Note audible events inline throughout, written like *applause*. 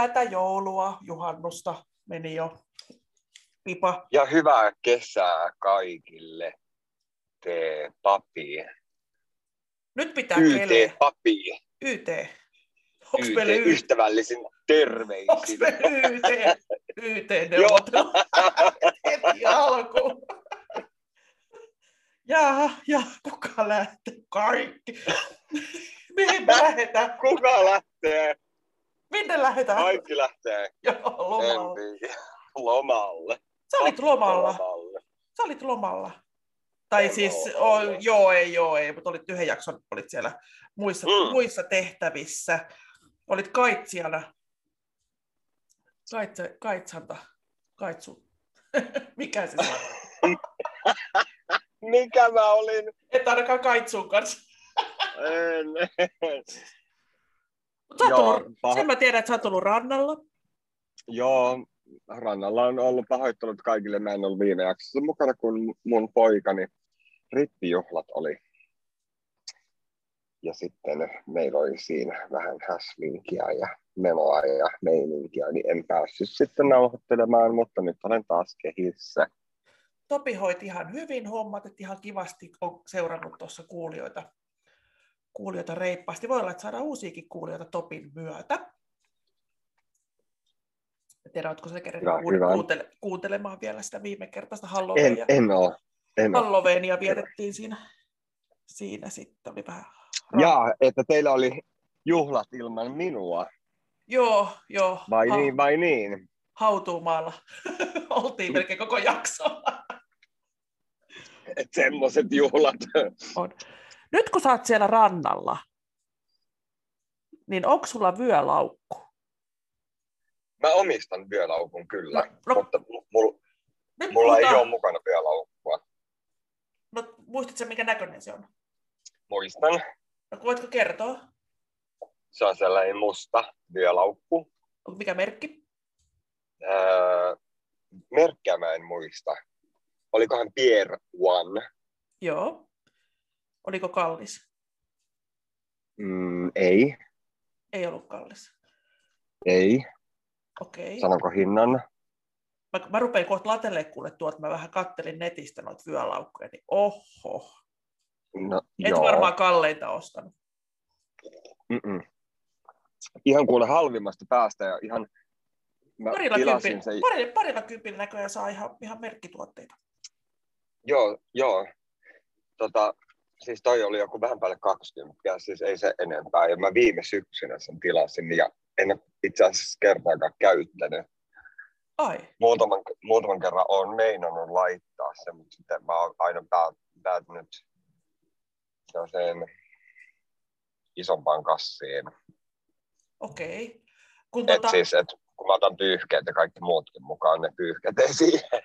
yötä, joulua, juhannusta meni jo. Pipa. Ja hyvää kesää kaikille. Tee papi. Nyt pitää YT papi. YT. Onks YT meillä YT? ystävällisin Onks terveisin. meillä YT? YT-neuvottelu. *laughs* *laughs* Heti alkuun. Jaa, ja kuka lähtee? Kaikki. *laughs* Mihin me lähdetään? Kuka lähtee? Minne lähdetään? Kaikki lähtee. *laughs* Joo, lomalla. Empi. *laughs* Lomalle. Sä olit lomalla. Lomalle. Sä olit lomalla. Tai En siis, oo o, ollut. joo, ei, joo, ei, mutta olit yhden jakson, olit siellä muissa, Mm. muissa tehtävissä. Olit kaitsijana. Kaitsa, kaitsanta. Kaitsu. *laughs* Mikä se sanoo? Mikä mä olin? Et ainakaan kaitsun kanssa. En, en. Mut Sä oot Joo, ollut, paho- sen mä tiedän, että sä oot ollut rannalla. Joo, rannalla on ollut pahoittelut kaikille. Mä en ollut viime jaksossa mukana, kun mun poikani rippijuhlat oli. Ja sitten meillä oli siinä vähän häslinkiä ja menoa ja meininkiä, niin en päässyt sitten nauhoittelemaan, mutta nyt olen taas kehissä. Topi hoiti ihan hyvin hommat, että ihan kivasti on seurannut tuossa kuulijoita, kuulijoita reippaasti. Voi olla, että saadaan uusiakin kuulijoita Topin myötä. En tiedä, oletko sä hyvä. kuuntele- kuuntelemaan vielä sitä viime kertaista En, Halloweenia. en ole. En ole. Halloweenia vietettiin siinä, siinä sitten. Oli vähän Ja, että teillä oli juhlat ilman minua, Joo, joo. vai ha- niin, vai niin? Hautuumaalla *laughs* oltiin melkein koko jakso. Semmoiset juhlat. on. Nyt kun sä oot siellä rannalla, niin onko sulla vyölaukku? Mä omistan vyölaukun kyllä, No, no, mutta mulla, nyt mulla ei puhutaan- ole mukana vyölaukkua. No, muistatko minkä näköinen se on? Muistan, No, voitko kertoa? se on sellainen musta vyölaukku. Onko mikä merkki? Öö, merkkiä mä en muista. Olikohan Pierre One? Joo. Oliko kallis? Mm, ei, Ei ollut kallis. ei. Okei. Sanonko hinnan? Mä, mä rupean kohta latelle kuule tuolta, mä vähän kattelin netistä noita vyölaukkuja, niin oho. No, Et joo. varmaan kalleinta ostanut. Mm-mm. Ihan kuule halvimmasta päästä ja ihan mä Parilla tilasin kympillä, se, parilla, parilla kympillä näköjään saa ihan, ihan merkkituotteita. joo, joo. Tota, siis toi oli joku vähän päälle 20, siis ei se enempää. Ja mä viime syksynä sen tilasin ja en ole itse asiassa kertaakaan käyttänyt. Ai, Muutaman, muutaman kerran olen meinannut laittaa sen, mutta sitten mä oon aina päät- päätynyt sellaiseen isompaan kassiin. okei. Kun Et tota, siis, et kun mä otan pyyhkeet ja kaikki muutkin mukaan, ne pyyhkeet ei siihen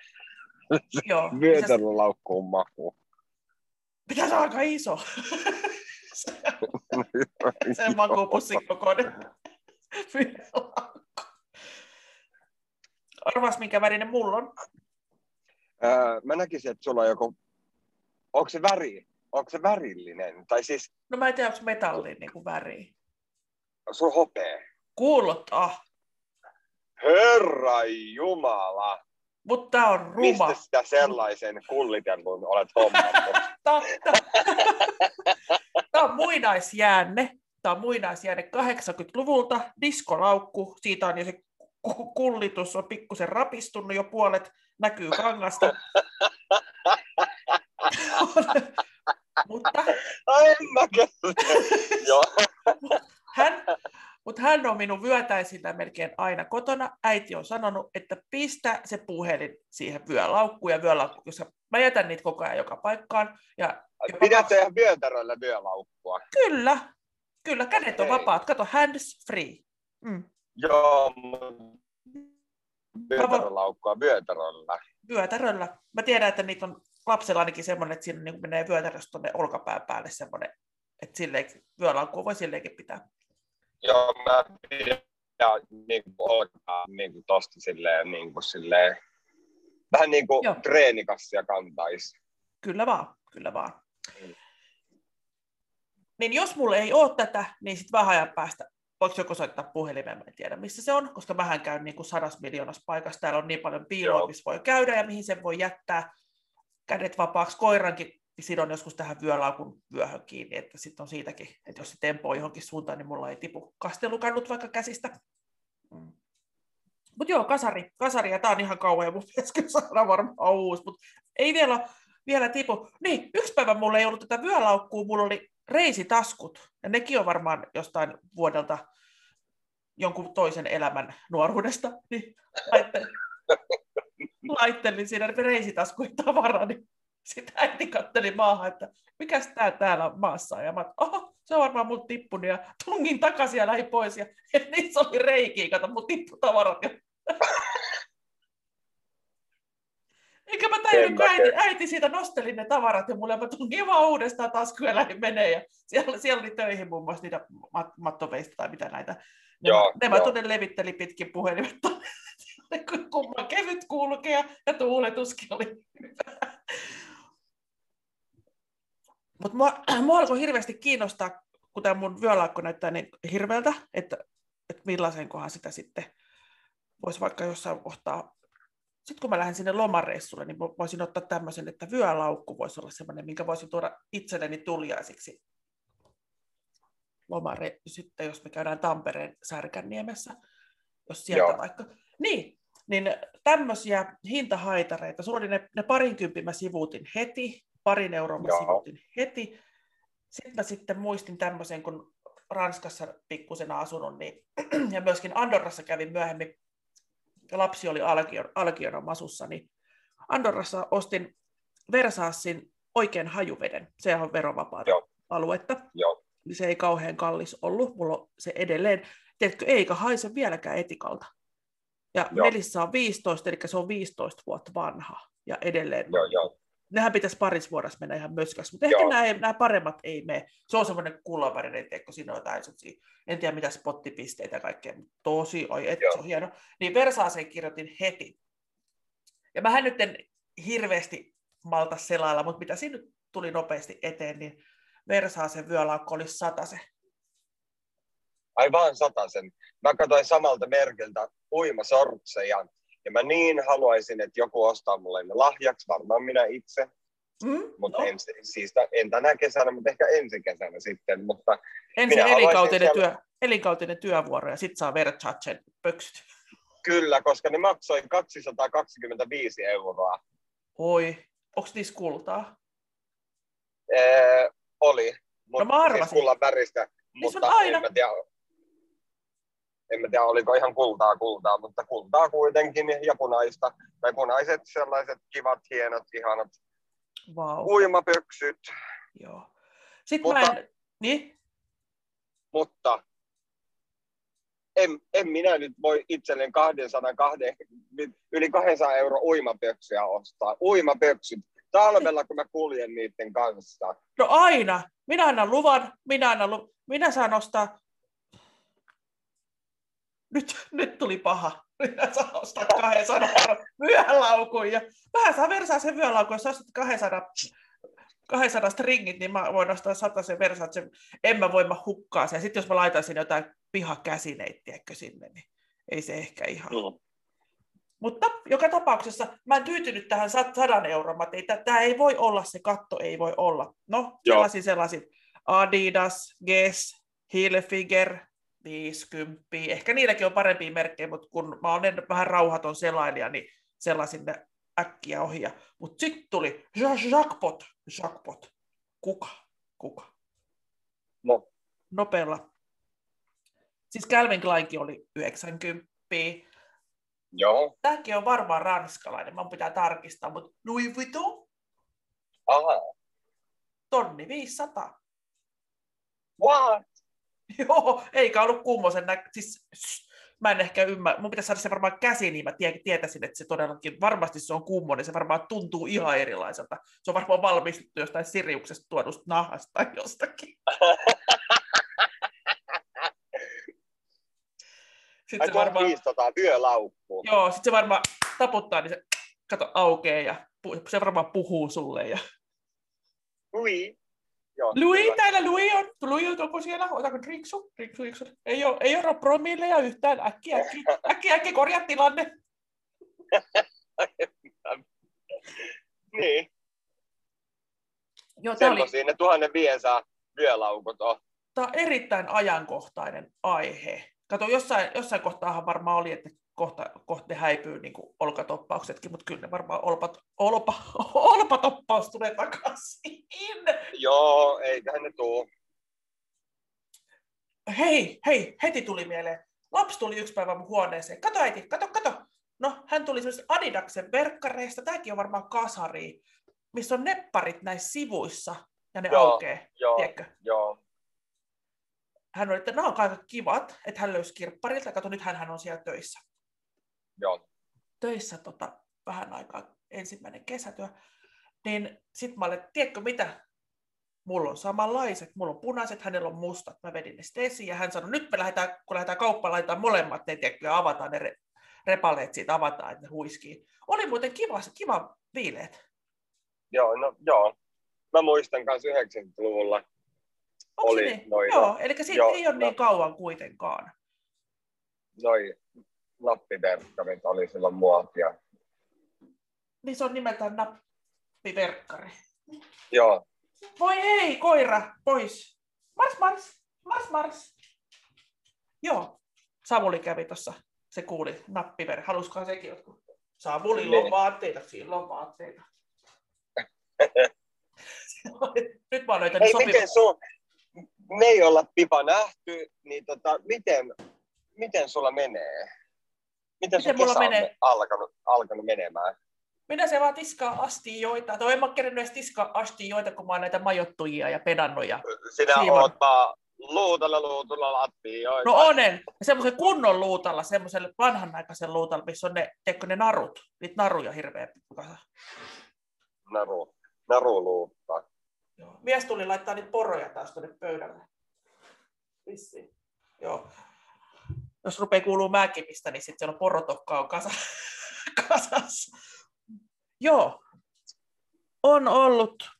joo, *laughs* pitäisi, vyötärölaukkuun maku. pitäisi olla aika iso. *laughs* se, se makuupussin kokoinen. Arvas, minkä värinen mulla on. Öö, mä näkisin, että sulla on joku, onko se väri, onko se värillinen? Tai siis No mä en tiedä, onko metalliin niin väri. sulla on hopea. Kuulottaa, Herra Jumala, mutta tää on ruma. mistä sitä sellaisen kullitellun olet hommannut? *laughs* *laughs* Tämä on muinaisjäänne. Tämä on muinaisjäänne 80-luvulta. Diskolaukku. Siitä on jo se ku- kullitus on pikkusen rapistunut jo puolet. Näkyy kangasta. *laughs* mutta Ai en mä. Joo. Hän, on minun vyötäisillä melkein aina kotona. Äiti on sanonut, että pistä se puhelin siihen vyölaukkuun ja vyölaukku, koska mä jätän niitä koko ajan joka paikkaan. Ja Pidät tehdä vyötäröllä vyölaukkua. Kyllä, kyllä, kädet on vapaat. Kato, hands free. Mm. Joo, vyötärölaukkua vyötäröllä. Vyötäröllä. Mä tiedän, että niitä on lapsella ainakin semmoinen, että siinä niin menee vyötäröstä tuonne olkapään päälle semmoinen, että silleen, vyölaukkua voi silleenkin pitää. Joo, mä pidän niin kuin niin kuin tosta silleen, niin kuin silleen, vähän niin kuin Joo. treenikassia kantaisi. Kyllä vaan, kyllä vaan. Mm. Niin jos mulla ei ole tätä, niin sitten vähän ajan päästä voiko joku soittaa puhelimeen, mä en tiedä missä se on, koska mähän käyn niin kuin sadas miljoonassa paikassa, täällä on niin paljon piiloa, missä voi käydä ja mihin sen voi jättää kädet vapaaksi. Koirankin sidon joskus tähän vyölaukun vyöhön kiinni, että sitten on siitäkin, että jos se tempoo johonkin suuntaan, niin mulla ei tipu kastelukannut vaikka käsistä. Mm. Mutta joo, kasari, kasari, ja tää on ihan kauhean, mun pitäisi kyllä saada varmaan uusi, mutta ei vielä, vielä tipu. Niin, yksi päivä mulla ei ollut tätä vyölaukkuu, mulla oli reisitaskut, ja nekin on varmaan jostain vuodelta jonkun toisen elämän nuoruudesta, niin laittelin, *laughs* laittelin siinä reisitaskuihin tavaraa, niin *laughs* sitten äiti katteli maahan, että mikäs tää täällä maassa on, ja mä oho, se on varmaan mun tippunut, ja tungin takaisin ja lähdin pois, ja, *laughs* ja niissä oli reikiä, kato mun tipputavarat, ja *laughs* Eikä mä tajunnut, kun äiti, äiti siitä nosteli ne tavarat ja mulle mä tungin vaan uudestaan taskuun ja lähdin menee. Ja siellä, siellä oli töihin muun muassa niitä mat, mattoveista tai mitä näitä. Ne, Joo, mä, ne mä joo. tuonne levitteli pitkin puhelimet. Kumman kevyt kulkea ja tuuletuskin oli hyvä. Mutta mua, *clears throat* mua alkoi hirveästi kiinnostaa, kun tämä mun vyölaakko näyttää niin hirveältä, että, että millaisen kohan sitä sitten voisi vaikka jossain kohtaa sitten kun mä lähden sinne lomareissulle, niin vo- voisin ottaa tämmöisen, että vyölaukku voisi olla semmoinen, minkä voisin tuoda itselleni tuliaisiksi lomare, sitten jos me käydään Tampereen Särkänniemessä, jos sieltä Joo. vaikka. Niin, niin tämmöisiä hintahaitareita. Sulla oli ne, ne parinkympin mä sivuutin heti, parin euron mä sivuutin heti. Sitten mä sitten muistin tämmöisen, kun Ranskassa pikkusena asunut, niin, *clears throat* ja myöskin Andorrassa kävin myöhemmin lapsi oli alkion, alkiona masussa, niin Andorrassa ostin Versaasin oikein hajuveden. Se on verovapaata Joo. aluetta. Joo. Niin se ei kauhean kallis ollut. Mulla on se edelleen. Tiedätkö, eikä haise vieläkään etikalta. Ja Joo. Melissa on 15, eli se on 15 vuotta vanha. Ja edelleen. Joo, joo. Nehän pitäisi parissa vuodessa mennä ihan möskäksi, mutta ehkä nämä, nämä paremmat ei mene. Se on semmoinen kullavärinen, tiedätkö, siinä on jotain en tiedä mitä spottipisteitä ja kaikkea, mutta tosi, oi et, Joo. se on hieno. Niin Versaaseen kirjoitin heti. Ja mähän nyt en hirveästi malta selailla, mutta mitä siinä nyt tuli nopeasti eteen, niin Versaasen vyölaukko olisi se. Aivan sen. Mä katsoin samalta merkiltä uimasortseja. Ja mä niin haluaisin, että joku ostaa mulle ne lahjaksi, varmaan minä itse. Mm? Mutta no, en, siis en tänä kesänä, mutta ehkä ensi kesänä sitten. Mutta ensin elinkautinen, siellä- työ, elinkautinen työvuoro ja sitten saa Versaacen pöksyt. kyllä, koska ne maksoi 225 euroa. Oi, onko niissä kultaa? Ee, oli. No mä arvasin. Siis kullan väristä. Niissä on Mutta aina- en mä tiedä, en mä tiedä, oliko ihan kultaa kultaa, mutta kultaa kuitenkin ja punaista. Tai punaiset sellaiset kivat, hienot, ihanat Vau, uimapöksyt. joo. Sitten mä Mutta- en... Niin? Mutta en, en minä nyt voi itselleen 202, yli 200 euro uimapöksyä ostaa. Uimapöksyt. Talvella, kun mä kuljen niiden kanssa. No aina. Minä annan luvan, minä annan lu... Minä saan ostaa... Nyt, nyt tuli paha. *laughs* Minä saan ostaa 200 euron vyölaukun. Ja vähän saa versaa sen vyölaukun, jos ostat 200, 200 stringit, niin mä voin ostaa 100 sen versaa. Sen, en mä voi mä hukkaa sen. Sitten jos mä laitan sinne jotain pihakäsineitä, tiedätkö, sinne, niin ei se ehkä ihan... Mm. Mutta joka tapauksessa mä en tyytynyt tähän sat- sadan euron. Mä tein, että tämä ei voi olla, se katto ei voi olla. No, Joo. sellaisin, sellaisin. Adidas, Guess, Hilfiger, 50. Ehkä niilläkin on parempia merkkejä, mutta kun mä olen vähän rauhaton selailija, niin sellaisin ne äkkiä ohi. Mutta sitten tuli Ja- jackpot, jackpot. Kuka? Kuka? No, Nopealla. Siis Calvin Kleinkin oli 90. joo. Tämäkin on varmaan ranskalainen, mun pitää tarkistaa, mutta Louis Vuitton, Aha. tonni 500. What? *laughs* Joo, eikä ollut kummosen nä... Siis, shh, mä en ehkä ymmärrä, mun pitäisi saada se varmaan käsiin, niin mä tie- tietäisin, että se todellakin, varmasti se on kummonen, se varmaan tuntuu ihan erilaiselta. Se on varmaan valmistettu jostain Siriuksesta tuodusta nahasta tai jostakin. *laughs* Sitten Ai se varmaan, 1500 vyölaukku. joo, sit se varmaan taputtaa, niin se kato aukeaa ja pu- se varmaan puhuu sulle. Ja... Ui. Joo. Louis, kyllä. täällä Louis on. Louis on, onko siellä? Otako drinksu? drinksu, drinksu. Ei ole, ei ole promilleja yhtään. Äkki, äkki, äkki, äkki korjaa tilanne. Niin, Joo, tämä oli semmoisia ne 1500 vyölaukut on. tää on erittäin ajankohtainen aihe. Kato, jossain, jossain kohtaahan varmaan oli, että kohta, kohta ne häipyy niin kuin olkatoppauksetkin, mutta kyllä ne varmaan olpat, olpa, *laughs* olpatoppaus tulee takaisin. Joo, eiköhän ne tuu. Hei, hei, heti tuli mieleen. Lapsi tuli yksi päivä mun huoneeseen. Kato äiti, kato, kato. No, hän tuli semmoisesta Adidaksen verkkareista. Tämäkin on varmaan kasari, missä on nepparit näissä sivuissa. Ja ne Joo, aukee, Joo, tiedätkö? joo, Hän oli, että nämä on aika kivat, että hän löysi kirpparilta. Kato, nyt hän on siellä töissä. Joo. töissä tota, vähän aikaa ensimmäinen kesätyö, niin sitten mä olin, tiedätkö mitä, mulla on samanlaiset, mulla on punaiset, hänellä on mustat, mä vedin ne sitten esiin, ja hän sanoi, nyt me lähdetään, kun lähdetään kauppaan, laitetaan molemmat ne, tiedätkö, ja avataan ne re- repaleet siitä, avataan, että ne huiskii. Oli muuten kiva, kiva viileet. Joo, no joo. Mä muistan myös 90-luvulla. Onko Oli niin? noin- Joo, eli siitä joo, ei ole no. niin kauan kuitenkaan. Noi nappiverkkarit oli silloin muotia. Niin se on nimeltään nappiverkkari. Joo, Voi ei, koira, pois. Mars, mars, mars, mars. Joo, Samuli kävi tuossa, se kuuli nappiver. Haluskohan sekin jotkut? Samulilla on Niin. vaatteita, sillä on vaatteita. *laughs* Nyt mä oon löytänyt Hei, sopivan. miten sun, me ei olla pipa nähty, niin tota, miten, miten sulla menee? Miten sun Miten mulla kesä on menee? alkanut, alkanut menemään? Minä se vaan tiskaa astioita. Tai en mä kerännyt edes tiskaa astioita, kun mä oon näitä majottujia ja pedannut. Sinä Siivon. oot vaan luutalla luutulla lattioita. No onen. Semmoisen kunnon luutalla, semmoiselle vanhanaikaisen luutalla, missä on ne, teekö ne narut, niitä naruja hirveä kasa. Naru, naru luuttaa. Joo. Mies tuli laittaa niitä poroja taas tuonne pöydälle. Vissiin. Joo. Jos rupeaa kuuluu mäkimistä, niin sitten siellä on porotokka on kasa, *laughs* kasassa. Joo. On ollut.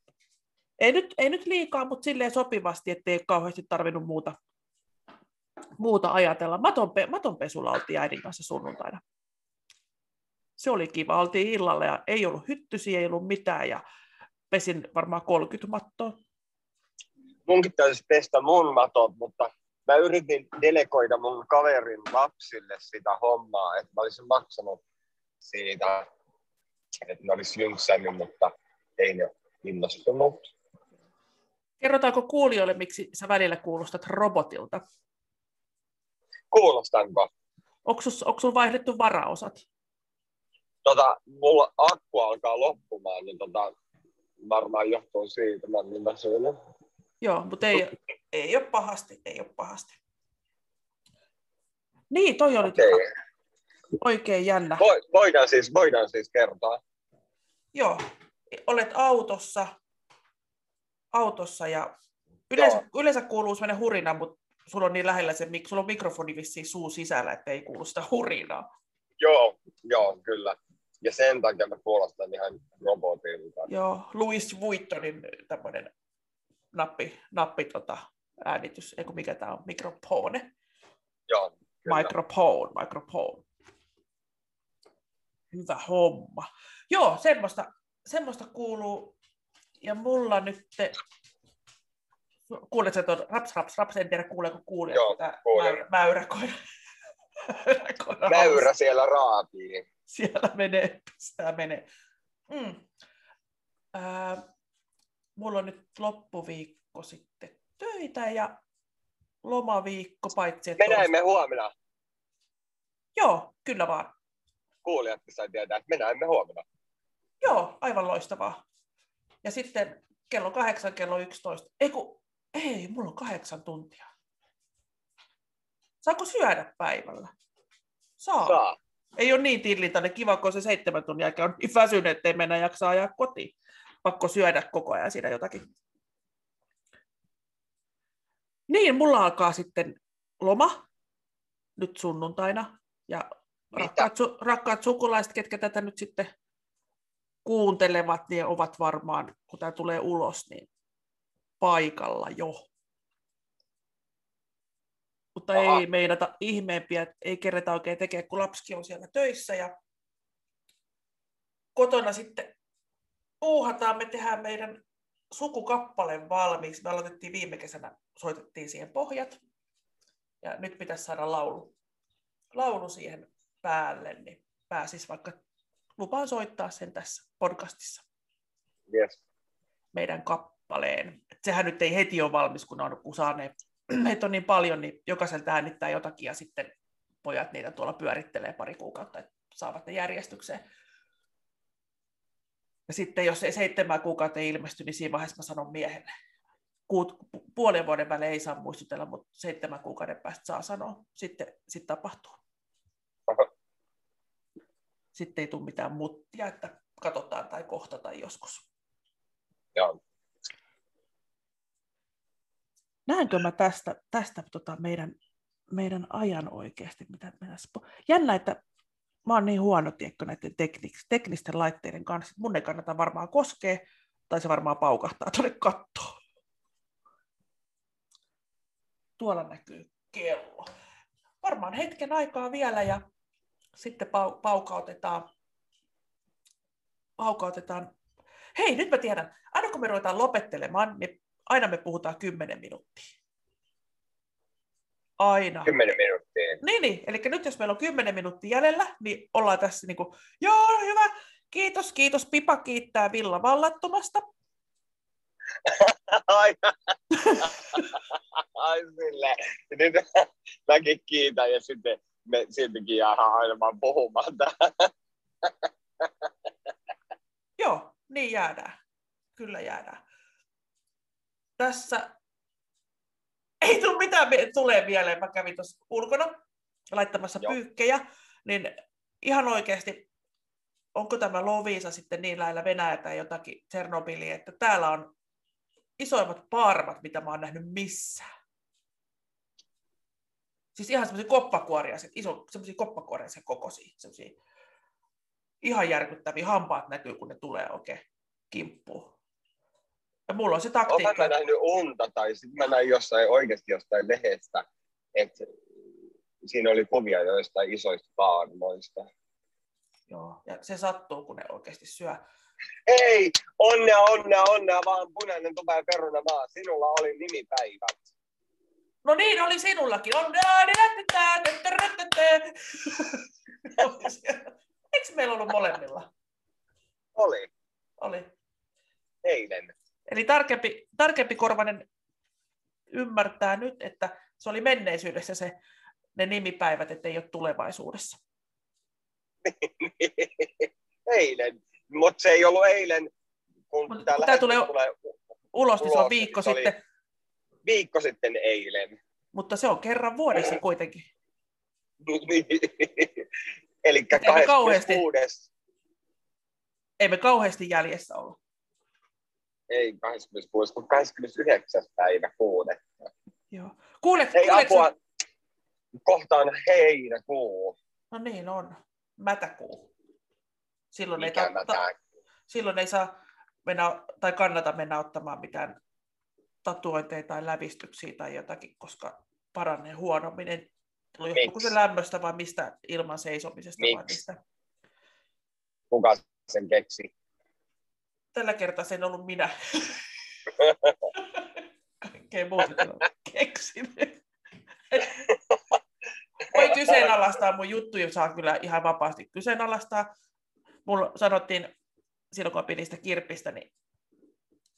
Ei nyt, ei nyt liikaa, mutta silleen sopivasti, ettei kauheasti tarvinnut muuta, muuta ajatella. Matonpe, matonpesulla oltiin äidin kanssa sunnuntaina. Se oli kiva. Oltiin illalla ja ei ollut hyttysiä, ei ollut mitään. Ja pesin varmaan 30 mattoa. Munkin täytyisi pestä mun matot, mutta mä yritin delegoida mun kaverin lapsille sitä hommaa, että mä olisin maksanut siitä, että ne olisi jynksännyt, mutta ei ne innostunut. Kerrotaanko kuulijoille, miksi sä välillä kuulostat robotilta? Kuulostanko? Onko sulla vaihdettu varaosat? Tota, mulla akku alkaa loppumaan, niin tota, varmaan johtuu siitä, mä niin väsynyt. Joo, mutta ei, ei ole pahasti, ei ole pahasti. Niin, toi oli Okei. tota oikein jännä. Voi, voidaan, siis, voidaan siis kertoa. Joo, olet autossa, autossa ja yleensä, yleensä kuuluu sellainen hurina, mutta sulla on niin lähellä se, sulla on mikrofoni vissiin suu sisällä, että ei kuulu sitä hurinaa. Joo, joo, kyllä. Ja sen takia mä kuulostan ihan robotilta. Joo, Louis Vuittonin tämmöinen nappi, nappi tota, äänitys, eikö mikä tämä on, mikrofone. Joo, kyllä. Microphone, microphone. Hyvä homma. Joo, semmoista, semmoista kuuluu. Ja mulla nyt... Te... Kuuletko tuon raps, raps, raps, en tiedä kuuleeko kuulijat Joo, tätä mäyrä, mäyräkoira Mäyrä siellä raapii. siellä menee, pistää menee. Mm. Ää, mulla on nyt loppuviikko sitten töitä ja lomaviikko, paitsi että... Me näemme huomenna. Joo, kyllä vaan. Kuulijatkin sai tietää, että me näemme huomenna. Joo, aivan loistavaa. Ja sitten kello kahdeksan, kello 11. Ei kun, ei, mulla on kahdeksan tuntia. Saako syödä päivällä? Saa. Saa. Ei ole niin tillintäinen kiva, kun se seitsemän tunnin jälkeen on niin väsynyt, ettei mennä jaksaa ajaa kotiin. Pakko syödä koko ajan siinä jotakin. Niin, mulla alkaa sitten loma nyt sunnuntaina. Ja rakkaat, su- rakkaat sukulaiset, ketkä tätä nyt sitten kuuntelevat, niin ovat varmaan, kun tämä tulee ulos, niin paikalla jo. Mutta Aha. ei meinata ihmeempiä, ei keretä oikein tekemään, kun lapsikin on siellä töissä ja kotona sitten puuhataan, me tehdään meidän sukukappaleen valmiiksi. Me aloitettiin viime kesänä, soitettiin siihen pohjat ja nyt pitäisi saada laulu, laulu siihen päälle, niin pääsis vaikka lupaan soittaa sen tässä podcastissa Yes. meidän kappaleen. Et sehän nyt ei heti ole valmis, kun on kun meitä *clears throat* on niin paljon, niin jokaiselta äänittää jotakin ja sitten pojat niitä tuolla pyörittelee pari kuukautta, että saavat ne järjestykseen. Ja sitten jos ei seitsemän kuukautta ilmesty, niin siinä vaiheessa mä sanon miehelle. Kuut, pu- puolen vuoden välein ei saa muistutella, mutta seitsemän kuukauden päästä saa sanoa. Sitten, sitten tapahtuu. Aha. Sitten ei tule mitään muttia, että katsotaan tai kohta tai joskus. Joo. näenkö mä tästä, tästä tota meidän, meidän ajan oikeasti, mitä spo- Jännä, että mä oon niin huono tiekko näiden teknik- teknisten laitteiden kanssa, että mun ei kannata varmaan koskea, tai se varmaan paukahtaa tuonne kattoon. Tuolla näkyy kello. Varmaan hetken aikaa vielä ja sitten pau- paukautetaan. paukautetaan. Hei, nyt mä tiedän, aina kun me ruvetaan lopettelemaan, niin aina me puhutaan 10 minuuttia. Aina. Kymmenen minuuttia. Niin, niin. eli nyt jos meillä on 10 minuuttia jäljellä, niin ollaan tässä niin kuin, joo, hyvä, kiitos, kiitos, Pipa kiittää Villa vallattomasta. *laughs* Ai, ai sille. Nyt *laughs* mäkin kiitän ja sitten me siltikin jäädään aina vaan puhumaan. *laughs* Joo, niin jäädään. Kyllä jäädään. Tässä ei tule mitään tulee mieleen. Mä kävin tuossa ulkona laittamassa Joo. pyykkejä, niin ihan oikeasti, onko tämä Lovisa sitten niin lähellä Venäjä tai jotakin Tsernobylia, että täällä on isoimmat parmat, mitä mä oon nähnyt missään. Siis ihan semmoisia koppakuoriaiset, iso, semmoisia koppakuoriaisen kokoisia, semmoisia ihan järkyttäviä hampaat näkyy, kun ne tulee oikein kimppuun. Ja mulla on se Olen taktiikka. mä nähnyt unta tai sitten mä näin jossain oikeasti jostain lehdestä, että siinä oli kuvia joistain isoista paarmoista. Joo, ja se sattuu, kun ne oikeasti syö. Hei, onnea, onnea, onnea, vaan punainen tupa ja peruna maa. Sinulla oli nimipäivät. No niin, oli sinullakin. On... Eikö meillä ollut molemmilla? Oli, Oli. eilen. Eli tarkempi, tarkempi korvainen ymmärtää nyt, että se oli menneisyydessä se, ne nimipäivät, ettei ole tulevaisuudessa. *laughs* eilen. Mutta se ei ollut eilen, kun Mut tää kun tää tulee- tulee Ulos, niin se on Ulos, viikko se sitten, viikko sitten eilen. mutta se on kerran vuodessa kuitenkin. *laughs* Eli me kauheasti- 26. Ei me kauheasti jäljessä olla. Ei 26, kun 29. päivä kuude. Joo. Kuulet, Ei kuuletko- apua, kohtaan heinäkuu. No niin on. Mätäkuu. Silloin ei, Mikä ta- mä ta- silloin ei saa mennä, tai kannata mennä ottamaan mitään tatuointeja tai lävistyksiä tai jotakin, koska paranee huonommin. En johtuuko se lämmöstä vai mistä ilman seisomisesta vai Miksi? mistä. Kuka sen keksi? Tällä kertaa se en ollut minä. *laughs* Kaikkea muuta. Voi *laughs* kyseenalaistaa mun juttuja, saa kyllä ihan vapaasti kyseenalaistaa. Mulla sanottiin, silloin kun pidin sitä kirpistä, niin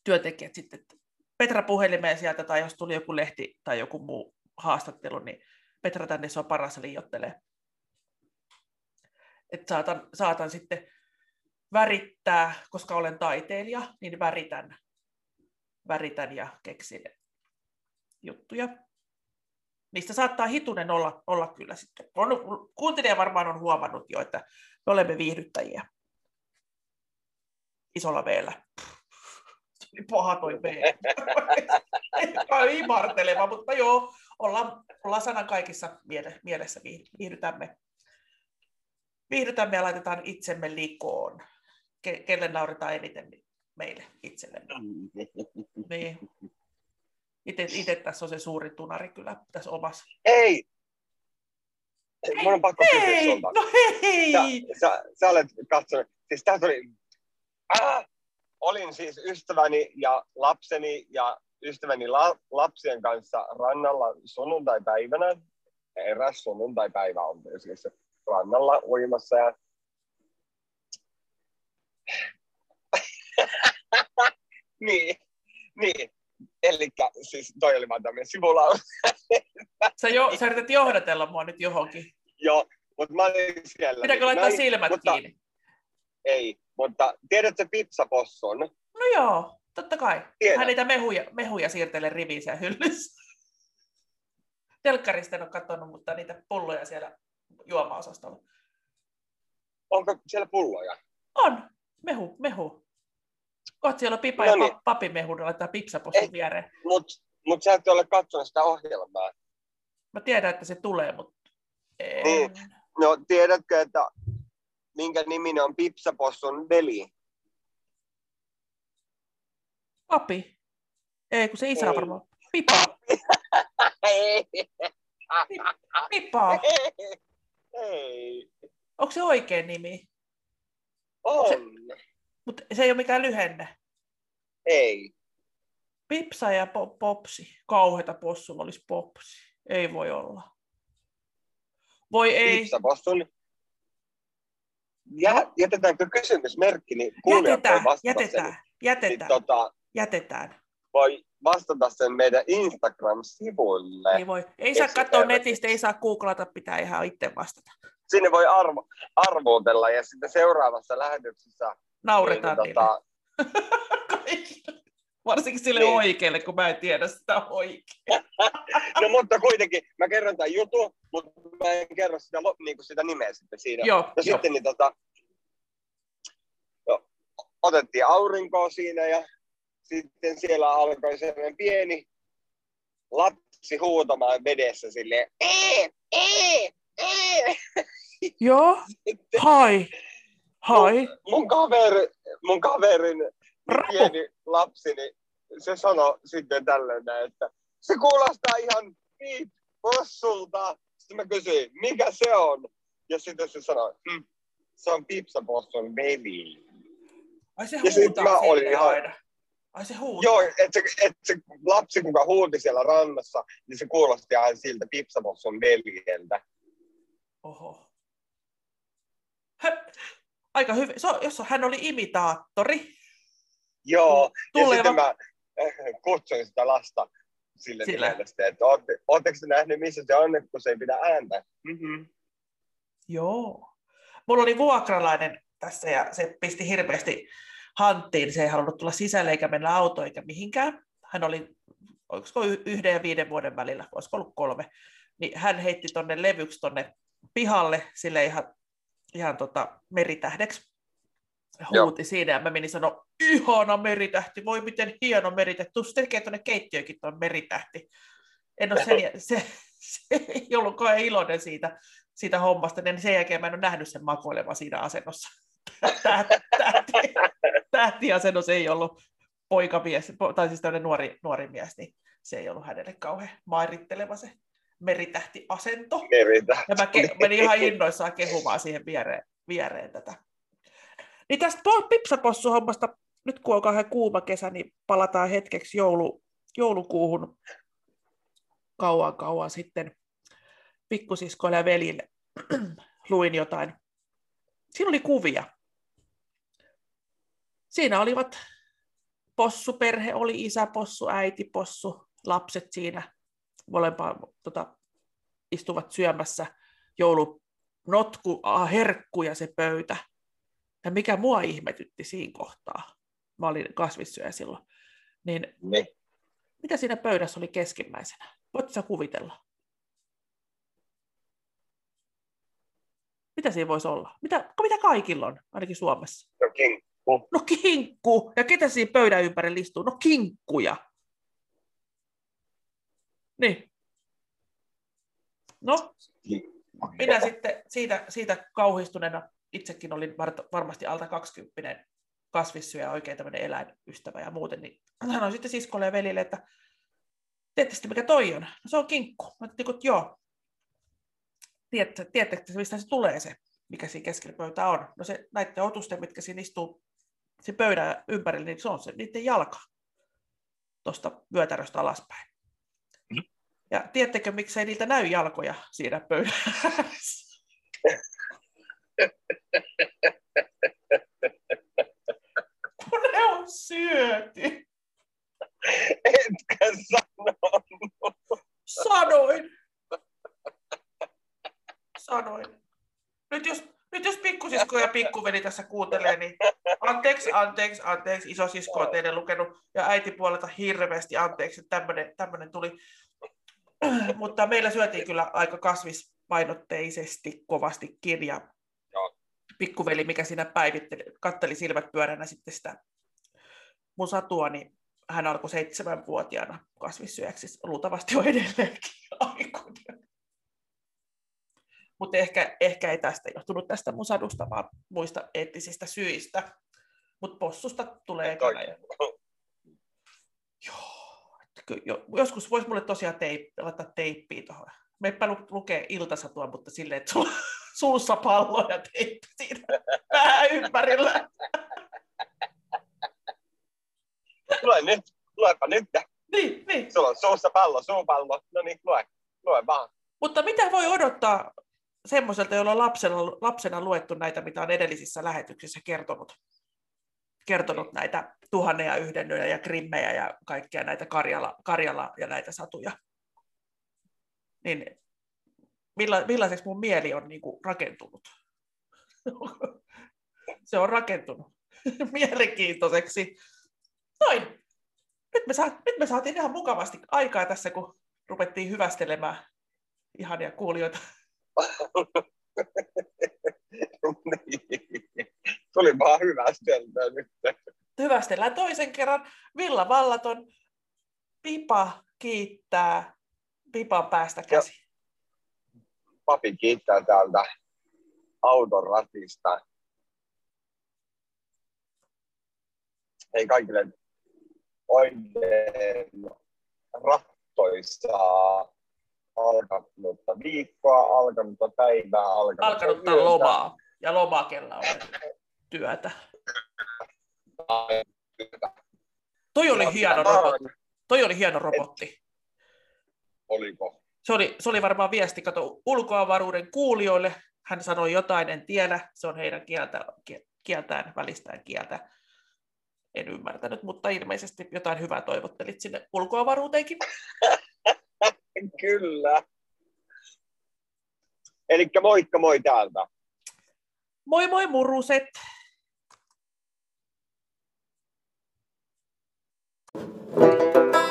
työntekijät sitten, että Petra puhelimeen sieltä, tai jos tuli joku lehti tai joku muu haastattelu, niin Petra tänne se on paras liiottelee. Että saatan, saatan sitten värittää, koska olen taiteilija, niin väritän, väritän ja keksin juttuja. Niistä saattaa hitunen olla, olla kyllä sitten. On, kuuntelija varmaan on huomannut jo, että me olemme viihdyttäjiä. Isolla veellä. Oli paha toi V. Ei imarteleva, mutta joo, ollaan, ollaan sanan kaikissa miele, mielessä viih- viihdytämme. Viihdytämme ja laitetaan itsemme likoon. Ke, kelle nauretaan eniten, niin meille itsellemme. Niin. Itse, itse tässä on se suuri tunari kyllä tässä omassa. Ei! Mun on pakko kysyä Hei! sulta. No hei! Sä, sä, sä olet katsonut, siis tää tuli, ah, olin siis ystäväni ja lapseni ja ystäväni la, lapsien kanssa rannalla sunnuntai-päivänä. Eräs sunnuntai-päivä on siis rannalla uimassa ja *laughs* niin, niin. Eli siis toi oli vaan tämmöinen sivulaus. Sä, jo, sä yrität johdatella mua nyt johonkin. Joo, mutta mä olin siellä. Pitääkö laittaa näin, silmät mutta, kiinni? Ei, mutta tiedätkö pizzapossun? No joo, totta kai. Tiedän. Hän niitä mehuja, mehuja siirtelee riviin siellä hyllyssä. Telkkarista en ole katsonut, mutta niitä pulloja siellä juoma-osastolla. Onko siellä pulloja? On, mehu, mehu. Kohta siellä on pipa No ja niin. pa- papimehu, ne laittaa pipsapossun Ei. viereen. Mutta mut sä et ole katsonut sitä ohjelmaa. Mä tiedän, että se tulee, mutta en. Niin. No tiedätkö, että minkä niminen on Pipsapossun veli? Papi. Ei, kun se isä Ei. on varmaan. Pipa. *laughs* Pipa. Ei. Onko se oikea nimi? On. Mutta se ei ole mikään lyhenne. Ei. Pipsa ja po- popsi. Kauheita possulla olisi popsi. Ei voi olla. Voi ei. Pipsapossun. Jä, jätetäänkö kysymysmerkki, niin kuulijat voi Jätetään, vastata jätetään, sen. Niin, jätetään, tota, jätetään. voi vastata sen meidän Instagram-sivuille. Ei voi. Ei saa katsoa netistä, ei saa googlata, pitää ihan itse vastata. Sinne voi arvo, arvuutella ja sitten seuraavassa lähetyksessä Nauretaan niin, tota. *laughs* Varsinkin sille Niin. oikealle, kun mä en tiedä sitä oikein. *laughs* No mutta kuitenkin, mä kerron tämän jutun, mutta mä en kerro sitä, lo- niinku sitä nimeä sitten siinä. Joo, No joo. sitten niin tota, no, otettiin aurinkoa siinä ja sitten siellä alkoi sellainen pieni lapsi huutamaan vedessä silleen, ee, ee, ee. Joo, *laughs* Sitten hai, hai. mun, kaveri, mun kaverin Rapu. pieni lapsi, niin se sanoi sitten tällöin, että se kuulostaa ihan piip possulta. Sitten mä kysyin, mikä se on? Ja sitten se sanoi, hm, se on Pipsapossun veli. Ai se Ja sit huutaa mä olin ihan- aina. Ai se huutaa. Joo, että se, et se lapsi, kuka huuti siellä rannassa, niin se kuulosti aina siltä Pipsapossun veljeltä. Oho. Aika hyvin. Se jos hän oli imitaattori. Joo, ja Tuleva. sitten mä äh, kutsuin sitä lasta sille Sillä. nimelle, että ootte, ootteko te nähneet, missä se on, kun se ei pidä ääntä? Mm-hmm. Joo. Mulla oli vuokralainen tässä ja se pisti hirveästi hanttiin. Se ei halunnut tulla sisälle eikä mennä autoon eikä mihinkään. Hän oli, olisiko yhden ja viiden vuoden välillä, olisiko ollut kolme. Niin hän heitti tonne levyksi tonne pihalle sille ihan, ihan tota meritähdeksi. Huuti siinä ja mä menin sanoa, ihana meritähti, voi miten hieno meritähti. Tuu tekee tuonne keittiöönkin tuon meritähti. En ole sen, se, *laughs* se ei ollut kauhean iloinen siitä, siitä hommasta, niin sen jälkeen mä en ole nähnyt sen makoilevan siinä asennossa. *laughs* Tähti, tähti, tähtiasennus ei ollut poikamies, po- tai siis tämmöinen nuori, nuori mies, niin se ei ollut hänelle kauhean mairitteleva se meritähtiasento. Meritä. Ja mä ke- menin ihan innoissaan kehumaan siihen viereen, viereen tätä. Niin tästä po- pipsapossuhommasta, nyt kun on kauhean kuuma kesä, niin palataan hetkeksi joulu, joulukuuhun kauan kauan sitten pikkusiskoille ja velille. *clears throat* Luin jotain. Siinä oli kuvia. Siinä olivat possuperhe, oli isä possu, äiti possu, lapset siinä molempaa tota, istuvat syömässä joulunotku, ah, herkku ja se pöytä. Ja mikä mua ihmetytti siinä kohtaa, mä olin kasvissyöjä silloin, niin Niin. mitä siinä pöydässä oli keskimmäisenä? Voitko sä kuvitella? Mitä siinä voisi olla? Mitä, mitä kaikilla on, ainakin Suomessa? No kinkku. No kinkku! Ja ketä siinä pöydän ympärillä istuu? No kinkkuja. Niin. No, minä sitten siitä, siitä kauhistuneena itsekin olin var- varmasti alta 20 kasvissyöjä, oikein tämmöinen eläinystävä ja muuten, niin sanoin sitten siskolle ja velille, että tiedätte mikä toi on? No, se on kinkku. Mä ajattelin, että joo. Tiedätte, tiedättekö, mistä se tulee se, mikä siinä keskellä pöytää on? No se näiden otusten, mitkä siinä istuu se pöydän ympärillä, niin se on se niiden jalka tuosta vyötäröstä alaspäin. Ja tiedättekö, miksei niiltä näy jalkoja siinä pöydässä? Kun ne on syöty. Etkä sanonut. Sanoin. Sanoin. Nyt jos, nyt jos pikkusisko ja pikkuveli tässä kuuntelee, niin anteeksi, anteeksi, anteeksi, isosisko on teille lukenut ja äiti puolelta hirveästi anteeksi, että tämmöinen tuli. *clears throat* Mutta meillä syötiin kyllä aika kasvispainotteisesti kovasti kirja. Pikkuveli, mikä siinä päivitteli, katteli silmät pyöränä sitten sitä mun satua, niin hän alkoi seitsemänvuotiaana kasvissyöjäksi, luultavasti on edelleenkin *laughs* aikuinen. Mutta ehkä, ehkä ei tästä johtunut tästä mun sadusta, vaan muista eettisistä syistä. Mutta possusta tulee ekana. *laughs* Joskus voisi mulle tosiaan teip, laittaa teippiä tuohon. Meppä lukee iltasatua, mutta silleen, että sulla suussa pallo ja teippi siinä *laughs* vähän ympärillä. *laughs* Lue nyt, luepa nyt. Niin, niin. Sulla on suussa pallo, suupallo. No niin, lue, lue vaan. Mutta mitä voi odottaa semmoiselta, jolla on lapsena, lapsena luettu näitä, mitä on edellisissä lähetyksissä kertonut, kertonut näitä tuhannen ja yhden ja krimmejä ja kaikkia näitä Karjala, Karjala ja näitä satuja. Niin milla, millaiseksi mun mieli on niin kuin rakentunut? *laughs* Se on rakentunut *laughs* mielenkiintoiseksi. Noin. Nyt me, saa, nyt me saatiin ihan mukavasti aikaa tässä, kun rupettiin hyvästelemään ihania kuulijoita. *laughs* Tuli vaan hyvästeltyä nyt. Hyvästellään toisen kerran. Villa Vallaton. Pipa kiittää Pipan päästä käsi. Papi kiittää täältä auton ratista. Hei kaikille oikein rattoisaa alkanutta viikkoa, alkanutta päivää, alkanutta, alkanutta lomaa ja lomakella on *laughs* työtä. Toi oli hieno robotti. Toi oli hieno robotti. Oliko? Se oli, se oli varmaan viesti, kato, ulkoavaruuden kuulijoille. Hän sanoi jotain, en tiedä. Se on heidän kieltä, kieltään, välistään kieltä. En ymmärtänyt, mutta ilmeisesti jotain hyvää toivottelit sinne ulkoavaruuteenkin. *laughs* Kyllä. Eli moikka moi täältä. Moi moi muruset. Thank you.